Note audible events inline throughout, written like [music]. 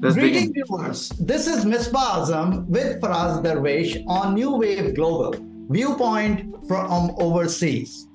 Let's Greeting begin. viewers. This is Misbah Azam with Faraz Dervesh on New Wave Global, viewpoint from overseas.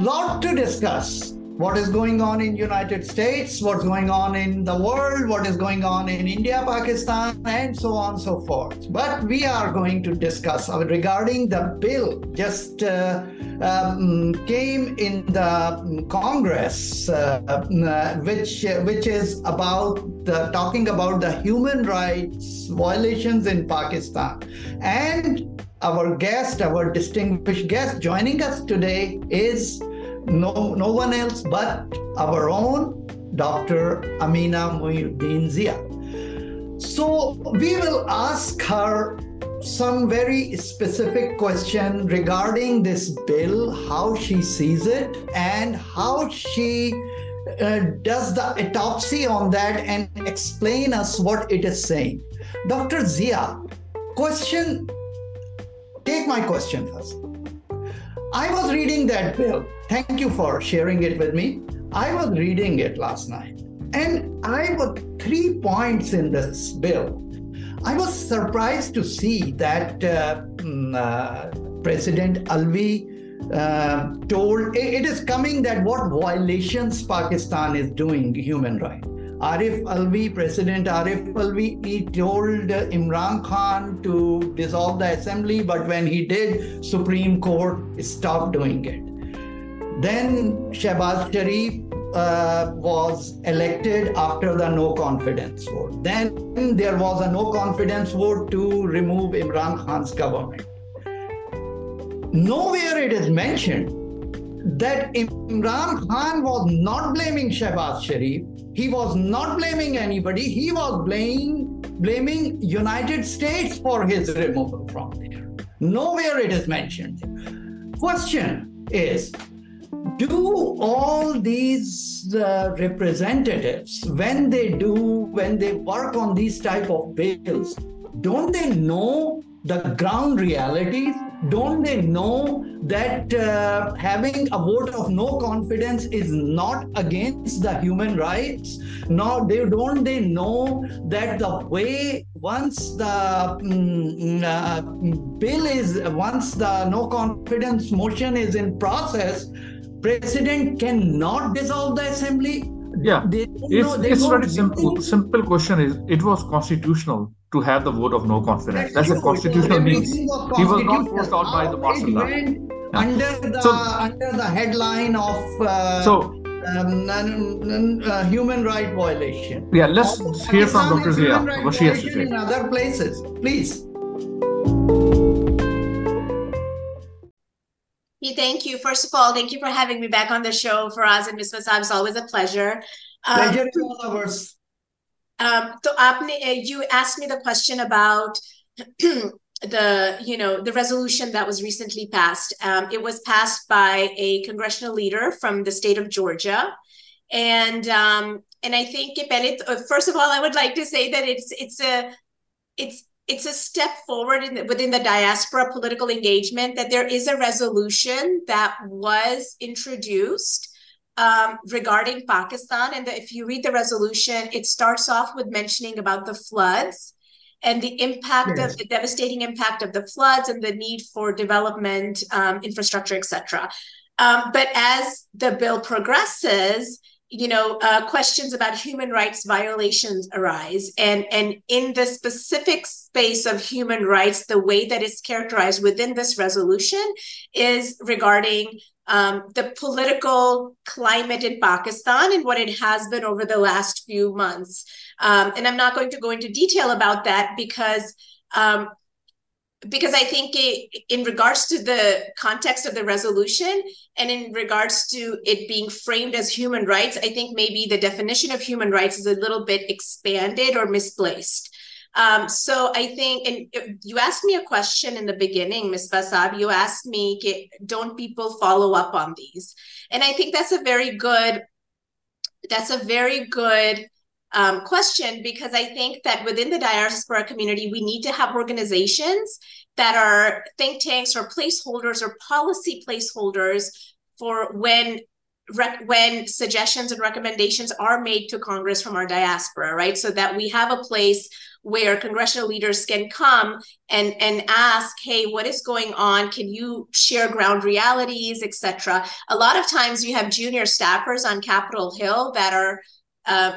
Lot to discuss. What is going on in United States, what's going on in the world, what is going on in India, Pakistan, and so on and so forth. But we are going to discuss regarding the bill just uh, um, came in the Congress, uh, uh, which which is about the, talking about the human rights violations in Pakistan. And our guest, our distinguished guest joining us today is no, no one else but our own Dr. Ameena Muhyiddin Zia. So we will ask her some very specific question regarding this bill, how she sees it, and how she uh, does the autopsy on that and explain us what it is saying. Dr. Zia, question, take my question first. I was reading that bill. Thank you for sharing it with me. I was reading it last night, and I was three points in this bill. I was surprised to see that uh, uh, President Alvi uh, told it is coming that what violations Pakistan is doing human rights. Arif Alvi, President Arif Alvi, he told Imran Khan to dissolve the assembly, but when he did, Supreme Court stopped doing it. Then Shehbaz Sharif uh, was elected after the no confidence vote. Then there was a no confidence vote to remove Imran Khan's government. Nowhere it is mentioned that Imran Khan was not blaming Shehbaz Sharif. He was not blaming anybody. He was blaming blaming United States for his removal from there. Nowhere it is mentioned. Question is do all these uh, representatives when they do when they work on these type of bills don't they know the ground realities don't they know that uh, having a vote of no confidence is not against the human rights? No they don't they know that the way once the mm, uh, bill is once the no confidence motion is in process president cannot dissolve the assembly Yeah, They don't know- it's, it's very simple. Simple question is it was constitutional to have the vote of no confidence. That's true. a constitutional means. He was not forced out by the law. Yeah. Under the So- under the headline of uh, So um, uh, human right violation. yeah, let's hear from Pakistan Dr. Zia what she has to say. In other places, please. Thank you. First of all, thank you for having me back on the show Faraz and Miss Masab. It's always a pleasure. Um, pleasure um, to all of us. Um, so, aapne, uh, you asked me the question about [clears throat] the you know the resolution that was recently passed. Um, it was passed by a congressional leader from the state of Georgia, and um, and I think uh, first of all, I would like to say that it's it's a it's it's a step forward in the, within the diaspora political engagement that there is a resolution that was introduced um, regarding Pakistan. And that if you read the resolution, it starts off with mentioning about the floods and the impact Yes. of the devastating impact of the floods and the need for development, um, infrastructure, etc. Um, but as the bill progresses, you know, uh, questions about human rights violations arise, and and in the specific space of human rights, the way that is characterized within this resolution is regarding um, the political climate in Pakistan and what it has been over the last few months. Um, and I'm not going to go into detail about that because um, because I think it, in regards to the context of the resolution and in regards to it being framed as human rights, I think maybe the definition of human rights is a little bit expanded or misplaced. Um, so I think, and you asked me a question in the beginning, Ms. Basab, you asked me, don't people follow up on these? And I think that's a very good, that's a very good um, question because I think that within the diaspora community, we need to have organizations that are think tanks or placeholders or policy placeholders for when rec- when suggestions and recommendations are made to Congress from our diaspora, right? So that we have a place where congressional leaders can come and and ask hey what is going on can you share ground realities etc a lot of times you have junior staffers on capitol hill that are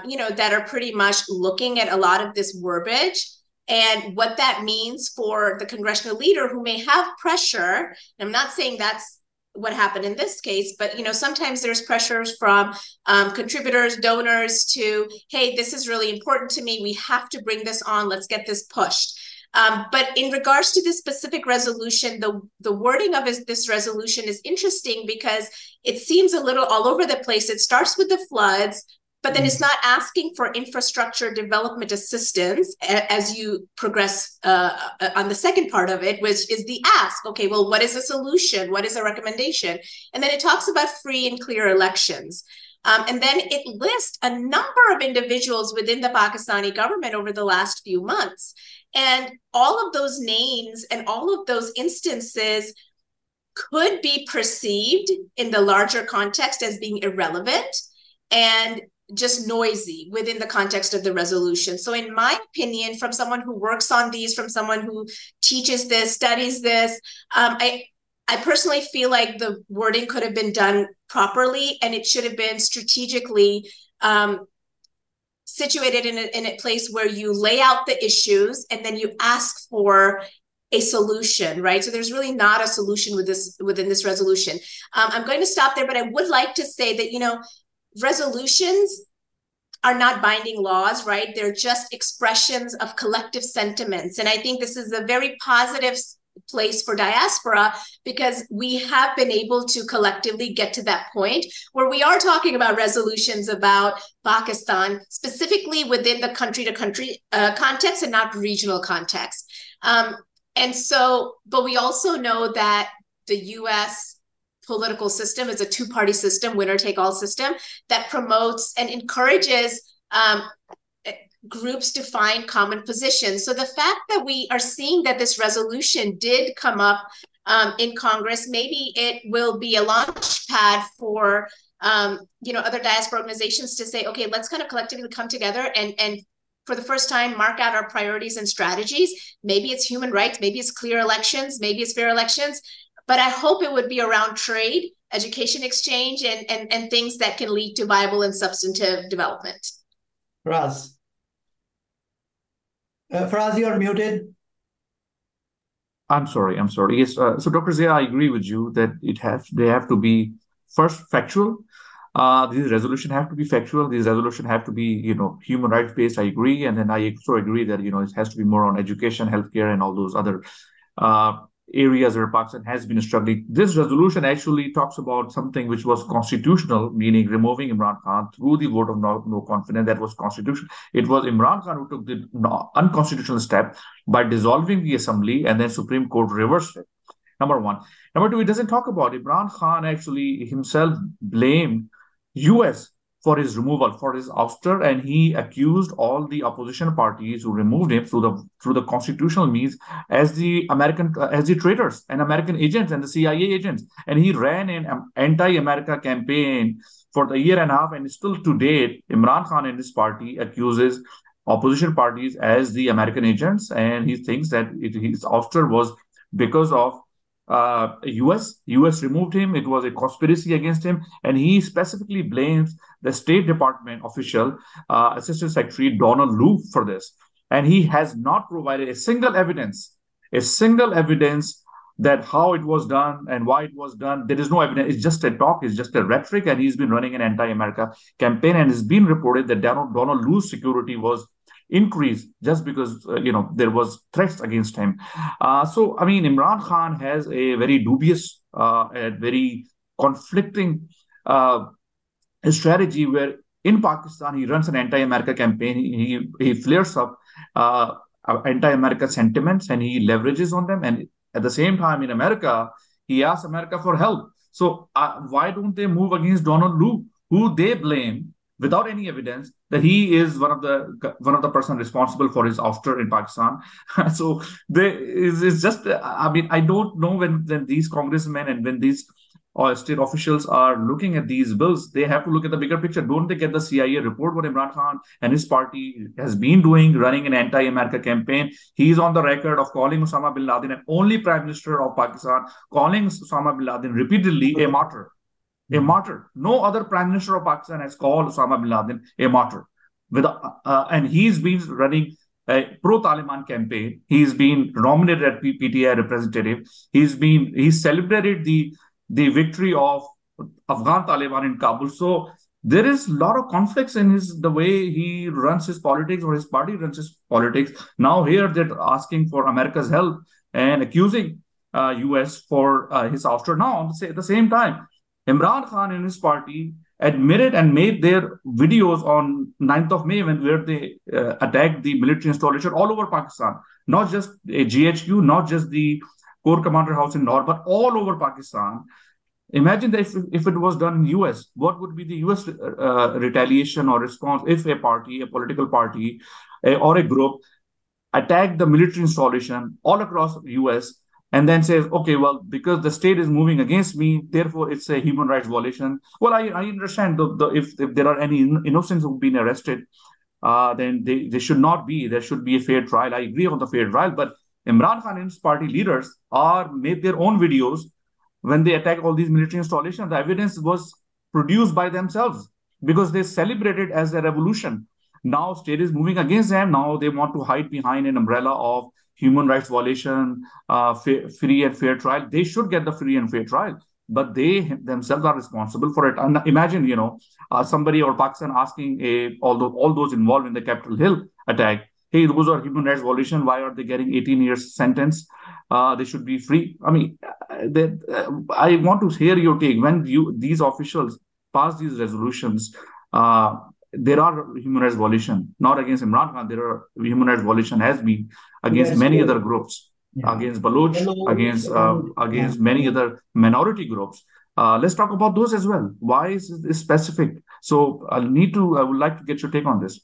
you know that are pretty much looking at a lot of this verbiage and what that means for the congressional leader who may have pressure. I'm not saying that's what happened in this case but you know sometimes there's pressures from um, contributors donors to hey this is really important to me. We have to bring this on. Let's get this pushed. Um, but in regards to this specific resolution the the wording of this resolution is interesting because it seems a little all over the place. It starts with the floods but then it's mm. not asking for infrastructure development assistance as you progress uh, uh, on the second part of it which is the ask. Okay well what is a solution? What is a recommendation? And then it talks about free and clear elections. Um, and then it lists a number of individuals within the pakistani government over the last few months. And all of those names and all of those instances could be perceived in the larger context as being irrelevant. And just noisy within the context of the resolution. So, in my opinion, from someone who works on these, from someone who teaches this, studies this, um, I I personally feel like the wording could have been done properly, and it should have been strategically um, situated in a, in a place where you lay out the issues and then you ask for a solution right so there's really not a solution with this within this resolution um, i'm going to stop there but i would like to say that you know resolutions are not binding laws, right? They're just expressions of collective sentiments. And I think this is a very positive place for diaspora because we have been able to collectively get to that point where we are talking about resolutions about Pakistan, specifically within the country to country uh, context and not regional context. Um, and so, but we also know that the US political system is a two party system, winner take all system, that promotes and encourages um, groups to find common positions. So the fact that we are seeing that this resolution did come up um, in Congress, maybe it will be a launch pad for um, you know other diaspora organizations to say, okay, let's kind of collectively come together and and for the first time mark out our priorities and strategies. Maybe it's human rights, maybe it's clear elections, maybe it's fair elections, but I hope it would be around trade, education exchange, and, and, and things that can lead to viable and substantive development. Raz. Uh, Faraz, you're muted. I'm sorry. I'm sorry. Yes. Uh, so, Dr. Zia, I agree with you that it has. They have to be first factual. Uh, these resolution have to be factual. These resolution have to be, you know, human rights based. I agree, and then I also agree that you know it has to be more on education, healthcare, and all those other uh, areas where Pakistan has been struggling. This resolution actually talks about something which was constitutional, meaning removing Imran Khan through the vote of no, no confidence. That was constitutional. It was Imran Khan who took the unconstitutional step by dissolving the assembly, and then Supreme Court reversed it. Number one. Number two, it doesn't talk about Imran Khan actually himself blamed US for his removal, for his ouster, and he accused all the opposition parties who removed him through the through the constitutional means as the American uh, as the traitors and American agents and the CIA agents, and he ran an um, anti-America campaign for the year and a half, and still to date, Imran Khan and his party accuses opposition parties as the American agents, and he thinks that it, his ouster was because of uh, US. US removed him. It was a conspiracy against him, and he specifically blames the State Department official, uh, Assistant Secretary Donald Lu, for this. And he has not provided a single evidence, a single evidence that how it was done and why it was done. There is no evidence. It's just a talk. It's just a rhetoric, and he's been running an anti-America campaign. And it's been reported that Donald, Donald Lu's security was increase just because uh, you know there was threats against him. Uh, so i mean imran khan has a very dubious uh, and very conflicting uh, strategy where in pakistan he runs an anti-america campaign. He he flares up uh, anti-america sentiments and he leverages on them. And at the same time in america he asks america for help. So uh, why don't they move against donald lu who they blame without any evidence that he is one of the one of the person responsible for his ouster in Pakistan. [laughs] so there is it's just I mean I don't know when when these congressmen and when these or state officials are looking at these bills, they have to look at the bigger picture. Don't they get the CIA report what Imran Khan and his party has been doing, running an anti-America campaign? He's on the record of calling Osama bin Laden, and only Prime Minister of Pakistan, calling Osama bin Laden repeatedly a martyr. A martyr. No other Prime Minister of Pakistan has called Osama bin Laden a martyr. With, uh, and he's been running a pro-Taliban campaign. He's been nominated as PTI representative. He's been he celebrated the the victory of Afghan Taliban in Kabul. So there is a lot of conflicts in his the way he runs his politics or his party runs his politics. Now here they're asking for America's help and accusing uh, U.S. for uh, his ouster. Now at the same time, Imran Khan and his party admitted and made their videos on 9th of May when where they uh, attacked the military installation all over Pakistan, not just a GHQ, not just the Corps Commander House in Lahore, but all over Pakistan. Imagine that if, if it was done in US, what would be the US uh, retaliation or response if a party, a political party, a, or a group attacked the military installation all across US and then says, okay, well, because the state is moving against me, therefore it's a human rights violation. Well, I, I understand the, the, if, if there are any innocents who've been arrested, uh, then they, they should not be. There should be a fair trial. I agree on the fair trial, but Imran Khan and his party leaders are made their own videos when they attack all these military installations. The evidence was produced by themselves because they celebrated as a revolution. Now state is moving against them. Now they want to hide behind an umbrella of human rights violation, uh, free and fair trial. They should get the free and fair trial, but they themselves are responsible for it. And imagine, you know, uh, somebody or Pakistan asking a all those, all those involved in the Capitol Hill attack, hey, those are human rights violation. Why are they getting 18 years sentence? Uh, they should be free. I mean, they, uh, I want to hear your take when you these officials pass these resolutions. Uh, there are human rights violation, not against Imran Khan. There are human rights violation has been against yes, many other groups, yeah. against Baloch, Hello. against uh, against yeah. many other minority groups. Uh, let's talk about those as well. Why is this specific? So I'll need to. I would like to get your take on this.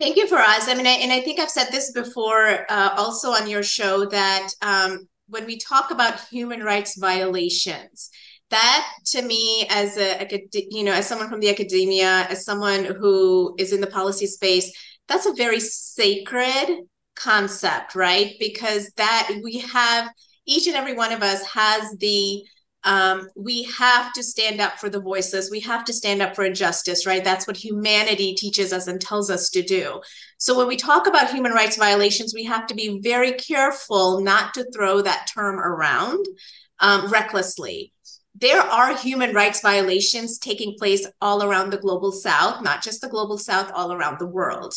Thank you, Faraz. I mean, I, and I think I've said this before, uh, also on your show, that um, when we talk about human rights violations, that to me as a you know as someone from the academia as someone who is in the policy space that's a very sacred concept right because that we have each and every one of us has the um, we have to stand up for the voiceless. We have to stand up for injustice, right? That's what humanity teaches us and tells us to do. So when we talk about human rights violations, we have to be very careful not to throw that term around um, recklessly there are human rights violations taking place all around the global south not just the global south all around the world.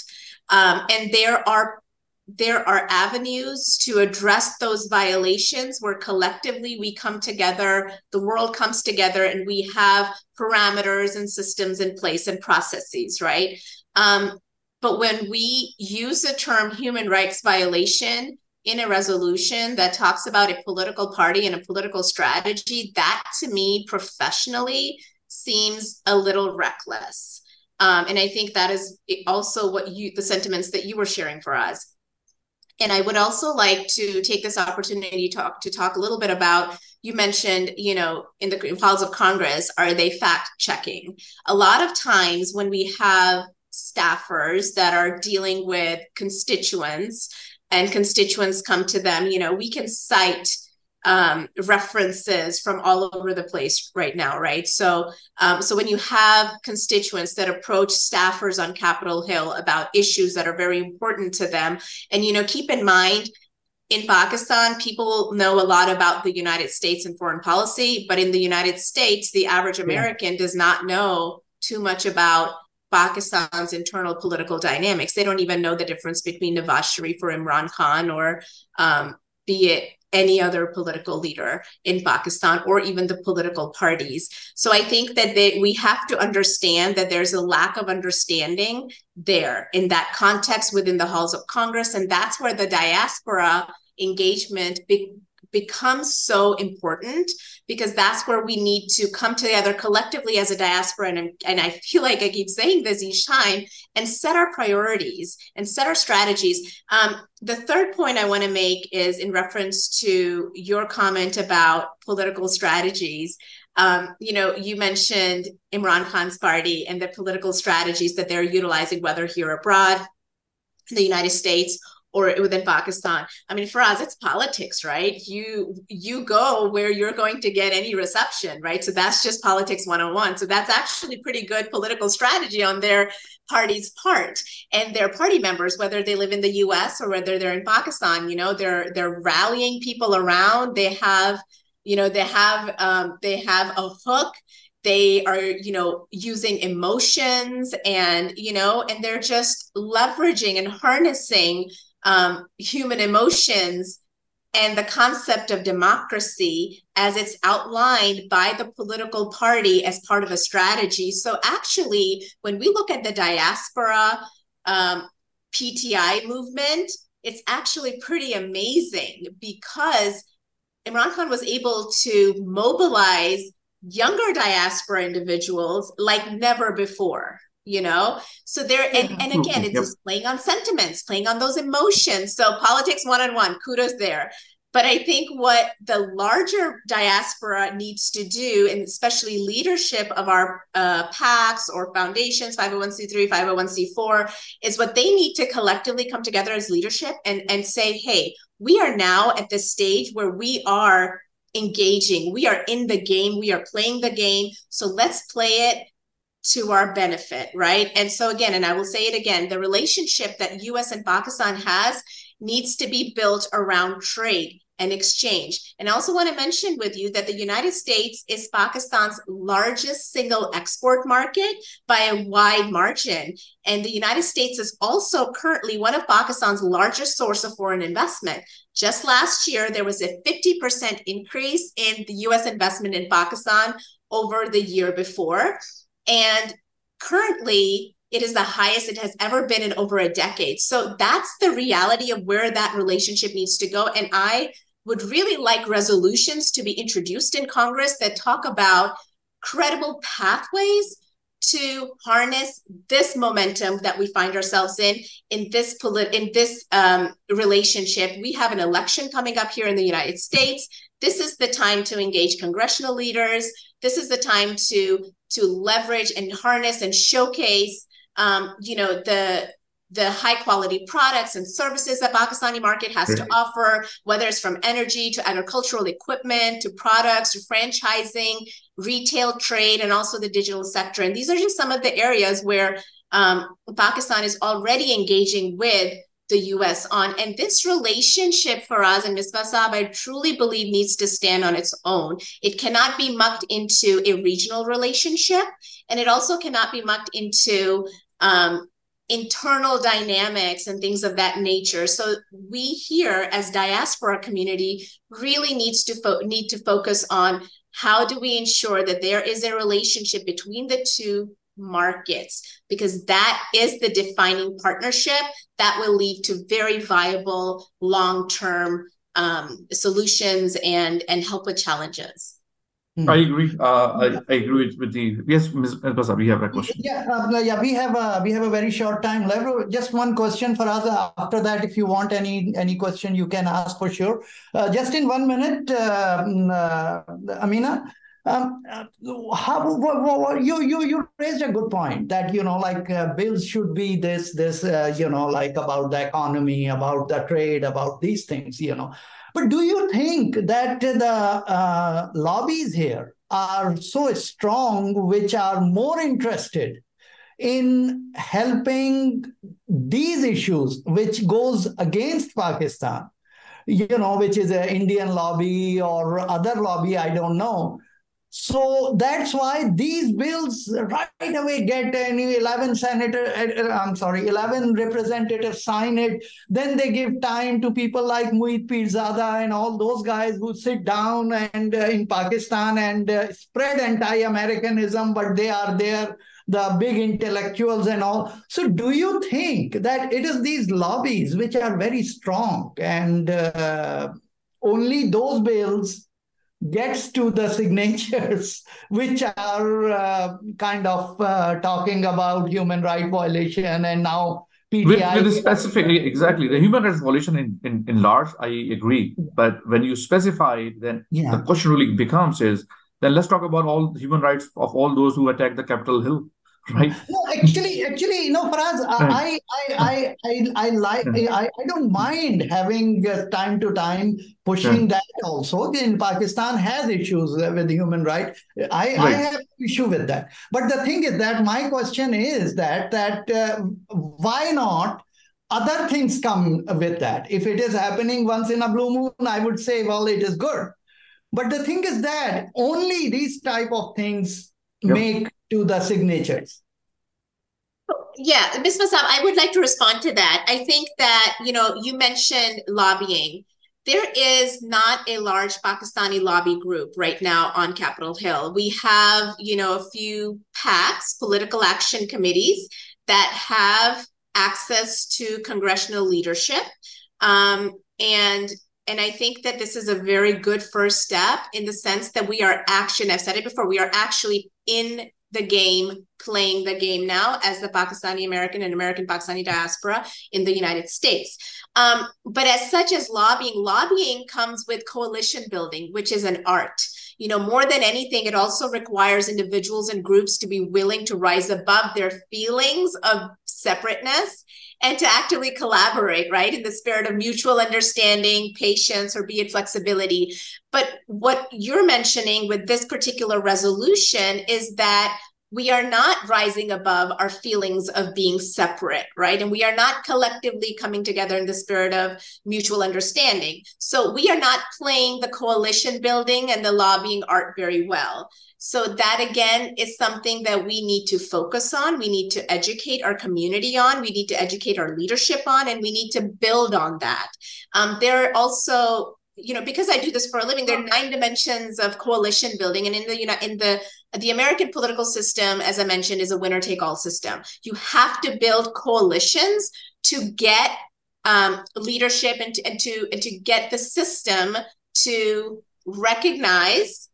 Um, and there are there are avenues to address those violations where collectively we come together the world comes together and we have parameters and systems in place and processes right? Um, but when we use the term human rights violation in a resolution that talks about a political party and a political strategy, that to me professionally seems a little reckless. Um, and I think that is also what you, the sentiments that you were sharing Faraz. And I would also like to take this opportunity to talk to talk a little bit about. You mentioned, you know, in the halls of Congress, are they fact checking? A lot of times when we have staffers that are dealing with constituents and constituents come to them, you know, we can cite um, references from all over the place right now, right? So, um, so when you have constituents that approach staffers on Capitol Hill about issues that are very important to them, and you know, keep in mind, in Pakistan, people know a lot about the United States and foreign policy, but in the United States, the average American yeah. does not know too much about Pakistan's internal political dynamics. They don't even know the difference between Nawaz Sharif or Imran Khan or um, be it any other political leader in Pakistan or even the political parties. So I think that they, we have to understand that there's a lack of understanding there in that context within the halls of Congress. And that's where the diaspora engagement be, becomes so important because that's where we need to come together collectively as a diaspora. And, and I feel like I keep saying this each time and set our priorities and set our strategies. Um, the third point I want to make is in reference to your comment about political strategies. Um, you know, you mentioned Imran Khan's party and the political strategies that they're utilizing, whether here abroad, in the United States or within Pakistan. I mean, for us, it's politics, right? You you go where you're going to get any reception, right? So that's just politics 101. So that's actually pretty good political strategy on their party's part. And their party members, whether they live in the US or whether they're in Pakistan, you know, they're they're rallying people around. They have, you know, they have um, they have a hook they are you know using emotions and you know and they're just leveraging and harnessing um, human emotions and the concept of democracy as it's outlined by the political party as part of a strategy. So, actually, when we look at the diaspora um, PTI movement, it's actually pretty amazing because Imran Khan was able to mobilize younger diaspora individuals like never before you know? So there and, and again it's yep. just playing on sentiments playing on those emotions. So politics one-on-one kudos there. But i think what the larger diaspora needs to do and especially leadership of our uh, pacs or foundations 501c3 501c4 is what they need to collectively come together as leadership and and say hey we are now at this stage where we are engaging. We are in the game. We are playing the game. So let's play it to our benefit, right? And so again, and I will say it again, the relationship that US and Pakistan has needs to be built around trade and exchange. And I also want to mention with you that the United States is Pakistan's largest single export market by a wide margin. And the United States is also currently one of Pakistan's largest source of foreign investment. Just last year, there was a 50% increase in the US investment in Pakistan over the year before. And currently, it is the highest it has ever been in over a decade. So that's the reality of where that relationship needs to go. And I would really like resolutions to be introduced in Congress that talk about credible pathways to harness this momentum that we find ourselves in in this polit- in this um, relationship. We have an election coming up here in the United States. This is the time to engage congressional leaders. This is the time to to leverage and harness and showcase um, you know the the high quality products and services that Pakistani market has to offer, whether it's from energy to agricultural equipment to products to franchising, retail trade, and also the digital sector. And these are just some of the areas where um, Pakistan is already engaging with the US on. And this relationship Faraz and Ms. Saab, I truly believe needs to stand on its own. It cannot be mucked into a regional relationship, and it also cannot be mucked into um, internal dynamics and things of that nature. So we here as diaspora community really needs to fo- need to focus on how do we ensure that there is a relationship between the two markets because that is the defining partnership that will lead to very viable long-term um, solutions and and help with challenges I agree. Uh, I, I agree with the yes, Ms. Basa, we have a question. Yeah, uh, yeah, we have a we have a very short time left. Just one question for us. After that, if you want any any question, you can ask for sure. Uh, just in one minute, uh, mm, uh Amina, um, uh, how what, what, you you you raised a good point that you know like uh, bills should be this this uh, you know like about the economy, about the trade, about these things, you know. But do you think that the uh, lobbies here are so strong, which are more interested in helping these issues, which goes against Pakistan, you know, which is an Indian lobby or other lobby, I don't know so that's why these bills right away get any 11 senator, uh, uh, I'm sorry, 11 representatives sign it. Then they give time to people like Moeed Pirzada and all those guys who sit down and uh, in Pakistan and uh, spread anti-Americanism, but they are there the big intellectuals and all. So, do you think that it is these lobbies which are very strong and uh, only those bills gets to the signatures, [laughs] which are uh, kind of uh, talking about human right violation and now PTI. With, with specific, exactly. The human rights violation in, in, in large, I agree. But when you specify, then yeah. the question really becomes is then let's talk about all human rights of all those who attack the Capitol Hill [laughs] right? No actually actually you know Faraz, I, I i i i like I, I don't mind having uh, time to time pushing that also. In pakistan has issues with human rights i right. i have issue with that. But the thing is that my question is that that uh, why not other things come with that? If it is happening once in a blue moon i would say well it is good. But the thing is that only these type of things yep. make to the signatures. Yeah, Ms. Masab, I would like to respond to that. I think that, you know, you mentioned lobbying. There is not a large Pakistani lobby group right now on Capitol Hill. We have, you know, a few PACs, political action committees, that have access to congressional leadership. Um, and and I think that this is a very good first step in the sense that we are action, I've said it before, we are actually in the game, playing the game now as the Pakistani American and American Pakistani diaspora in the United States. Um, but as such as lobbying, lobbying comes with coalition building, which is an art. You know, more than anything, it also requires individuals and groups to be willing to rise above their feelings of separateness and to actively collaborate, right, in the spirit of mutual understanding, patience, or be it flexibility. But what you're mentioning with this particular resolution is that we are not rising above our feelings of being separate, right? And we are not collectively coming together in the spirit of mutual understanding. So we are not playing the coalition building and the lobbying art very well. So that again is something that we need to focus on. We need to educate our community on. We need to educate our leadership on, and we need to build on that. Um, there are also you know because i do this for a living there are nine dimensions of coalition building and in the you know in the the american political system as i mentioned is a winner take all system you have to build coalitions to get um, leadership and to, and to and to get the system to recognize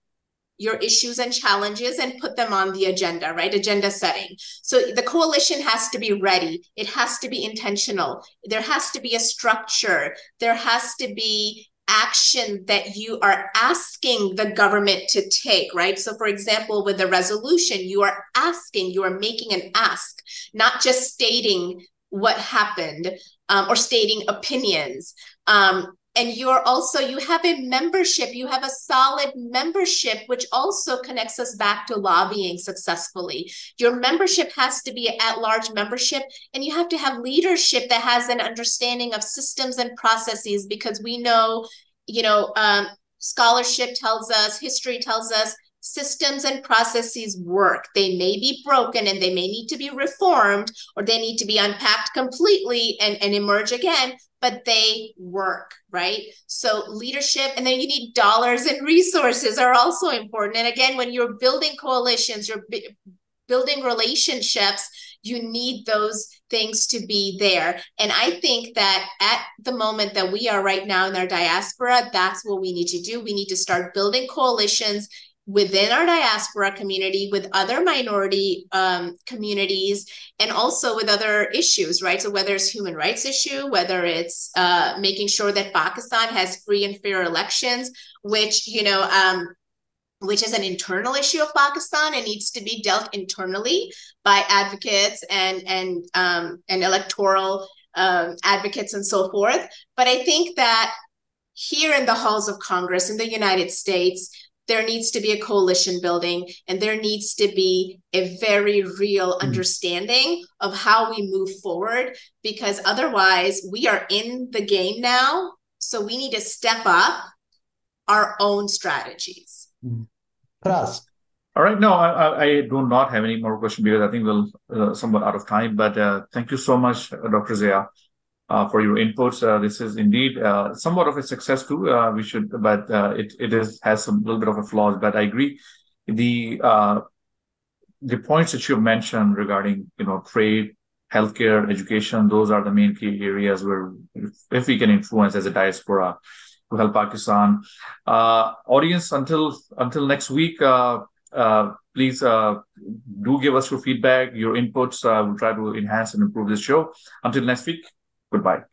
your issues and challenges and put them on the agenda, right? Agenda setting. So the coalition has to be ready. It has to be intentional. There has to be a structure. There has to be action that you are asking the government to take, right? So, for example, with the resolution, you are asking, you are making an ask, not just stating what happened um, or stating opinions. Um, and you're also you have a membership you have a solid membership which also connects us back to lobbying successfully. Your membership has to be at large membership and you have to have leadership that has an understanding of systems and processes because we know you know um, scholarship tells us history tells us systems and processes work. They may be broken and they may need to be reformed or they need to be unpacked completely and, and emerge again, but they work, right? So leadership, and then you need dollars and resources are also important. And again, when you're building coalitions, you're b- building relationships, you need those things to be there. And I think that at the moment that we are right now in our diaspora, that's what we need to do. We need to start building coalitions within our diaspora community with other minority um, communities and also with other issues right? So whether it's human rights issue whether it's uh, making sure that pakistan has free and fair elections which you know um, which is an internal issue of pakistan and needs to be dealt internally by advocates and and um, and electoral um, advocates and so forth. But i think that here in the halls of congress in the united states there needs to be a coalition building and there needs to be a very real mm-hmm. understanding of how we move forward because otherwise we are in the game now. So we need to step up our own strategies. Pras. all right. No I, I do not have any more questions because i think we'll uh, somewhat out of time but uh, thank you so much dr zia uh, for your inputs. Uh, this is indeed uh, somewhat of a success too. Uh, we should, but uh, it it is has some little bit of a flaws. But I agree, the uh, the points that you mentioned regarding you know trade, healthcare, education, those are the main key areas where if, if we can influence as a diaspora to help Pakistan. audience, until until next week. please do give us your feedback, your inputs. we'll try to enhance and improve this show. Until next week, Goodbye.